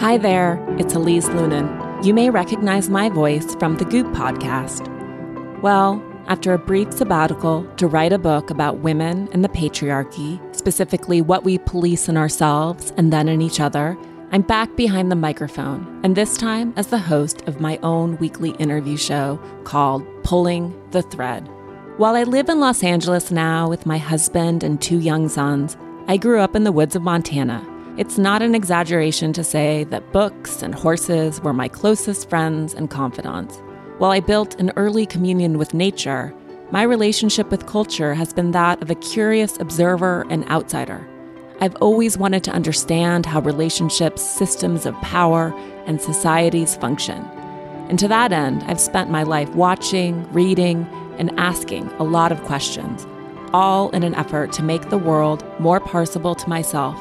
Hi there, it's Elise Loehnen. You may recognize my voice from the Goop podcast. Well, after a brief sabbatical to write a book about women and the patriarchy, specifically what we police in ourselves and then in each other, I'm back behind the microphone, and this time as the host of my own weekly interview show called Pulling the Thread. While I live in Los Angeles now with my husband and two young sons, I grew up in the woods of Montana it's not an exaggeration to say that books and horses were my closest friends and confidants. While I built an early communion with nature, my relationship with culture has been that of a curious observer and outsider. I've always wanted to understand how relationships, systems of power, and societies function. And to that end, I've spent my life watching, reading, and asking a lot of questions, all in an effort to make the world more parsable to myself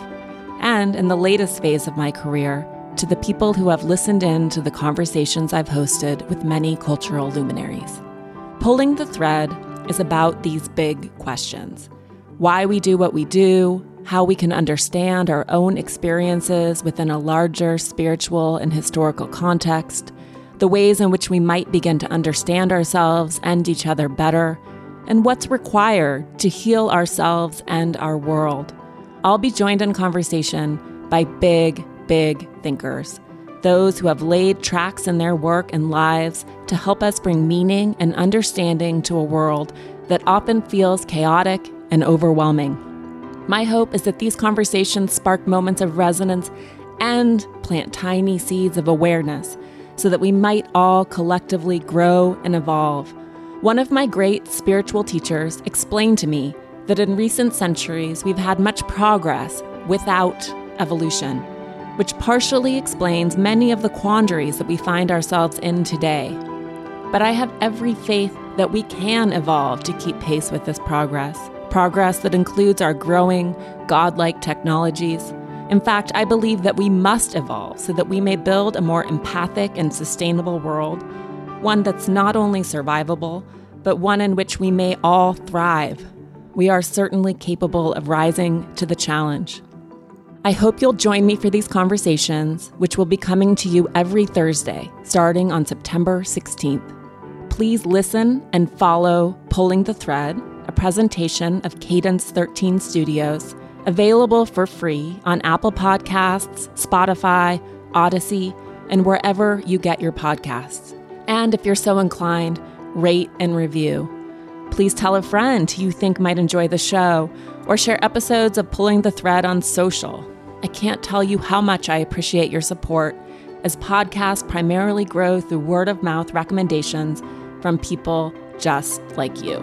and in the latest phase of my career, to the people who have listened in to the conversations I've hosted with many cultural luminaries. Pulling the thread is about these big questions why we do what we do, how we can understand our own experiences within a larger spiritual and historical context, the ways in which we might begin to understand ourselves and each other better, and what's required to heal ourselves and our world. I'll be joined in conversation by big, big thinkers, those who have laid tracks in their work and lives to help us bring meaning and understanding to a world that often feels chaotic and overwhelming. My hope is that these conversations spark moments of resonance and plant tiny seeds of awareness so that we might all collectively grow and evolve. One of my great spiritual teachers explained to me that in recent centuries we've had much progress without evolution, which partially explains many of the quandaries that we find ourselves in today. But I have every faith that we can evolve to keep pace with this progress, progress that includes our growing, godlike technologies. In fact, I believe that we must evolve so that we may build a more empathic and sustainable world, one that's not only survivable, but one in which we may all thrive we are certainly capable of rising to the challenge. I hope you'll join me for these conversations, which will be coming to you every Thursday, starting on September 16th. Please listen and follow Pulling the Thread, a presentation of Cadence 13 Studios, available for free on Apple Podcasts, Spotify, Odyssey, and wherever you get your podcasts. And if you're so inclined, rate and review. Please tell a friend who you think might enjoy the show, or share episodes of Pulling the Thread on social. I can't tell you how much I appreciate your support, as podcasts primarily grow through word of mouth recommendations from people just like you.